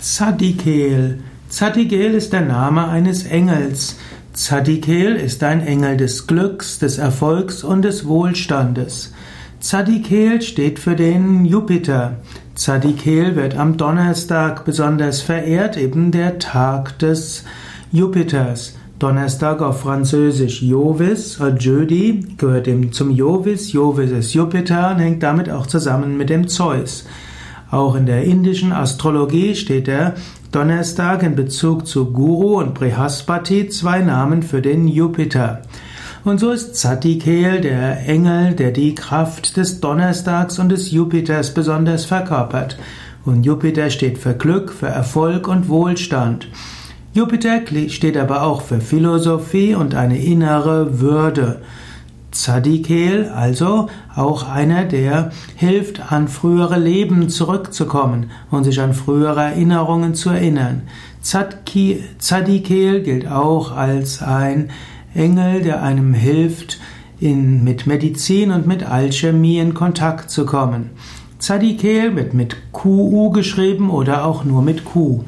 Zadikel. Zadikel ist der Name eines Engels. Zadikel ist ein Engel des Glücks, des Erfolgs und des Wohlstandes. Zadikel steht für den Jupiter. Zadikel wird am Donnerstag besonders verehrt, eben der Tag des Jupiters. Donnerstag auf Französisch Jovis Jeudi gehört zum Jovis. Jovis ist Jupiter und hängt damit auch zusammen mit dem Zeus. Auch in der indischen Astrologie steht der Donnerstag in Bezug zu Guru und Brihaspati zwei Namen für den Jupiter. Und so ist Zatikel der Engel, der die Kraft des Donnerstags und des Jupiters besonders verkörpert. Und Jupiter steht für Glück, für Erfolg und Wohlstand. Jupiter steht aber auch für Philosophie und eine innere Würde. Zadikel, also auch einer, der hilft, an frühere Leben zurückzukommen und sich an frühere Erinnerungen zu erinnern. Zadikel gilt auch als ein Engel, der einem hilft, in, mit Medizin und mit Alchemie in Kontakt zu kommen. Zadikel wird mit QU geschrieben oder auch nur mit Q.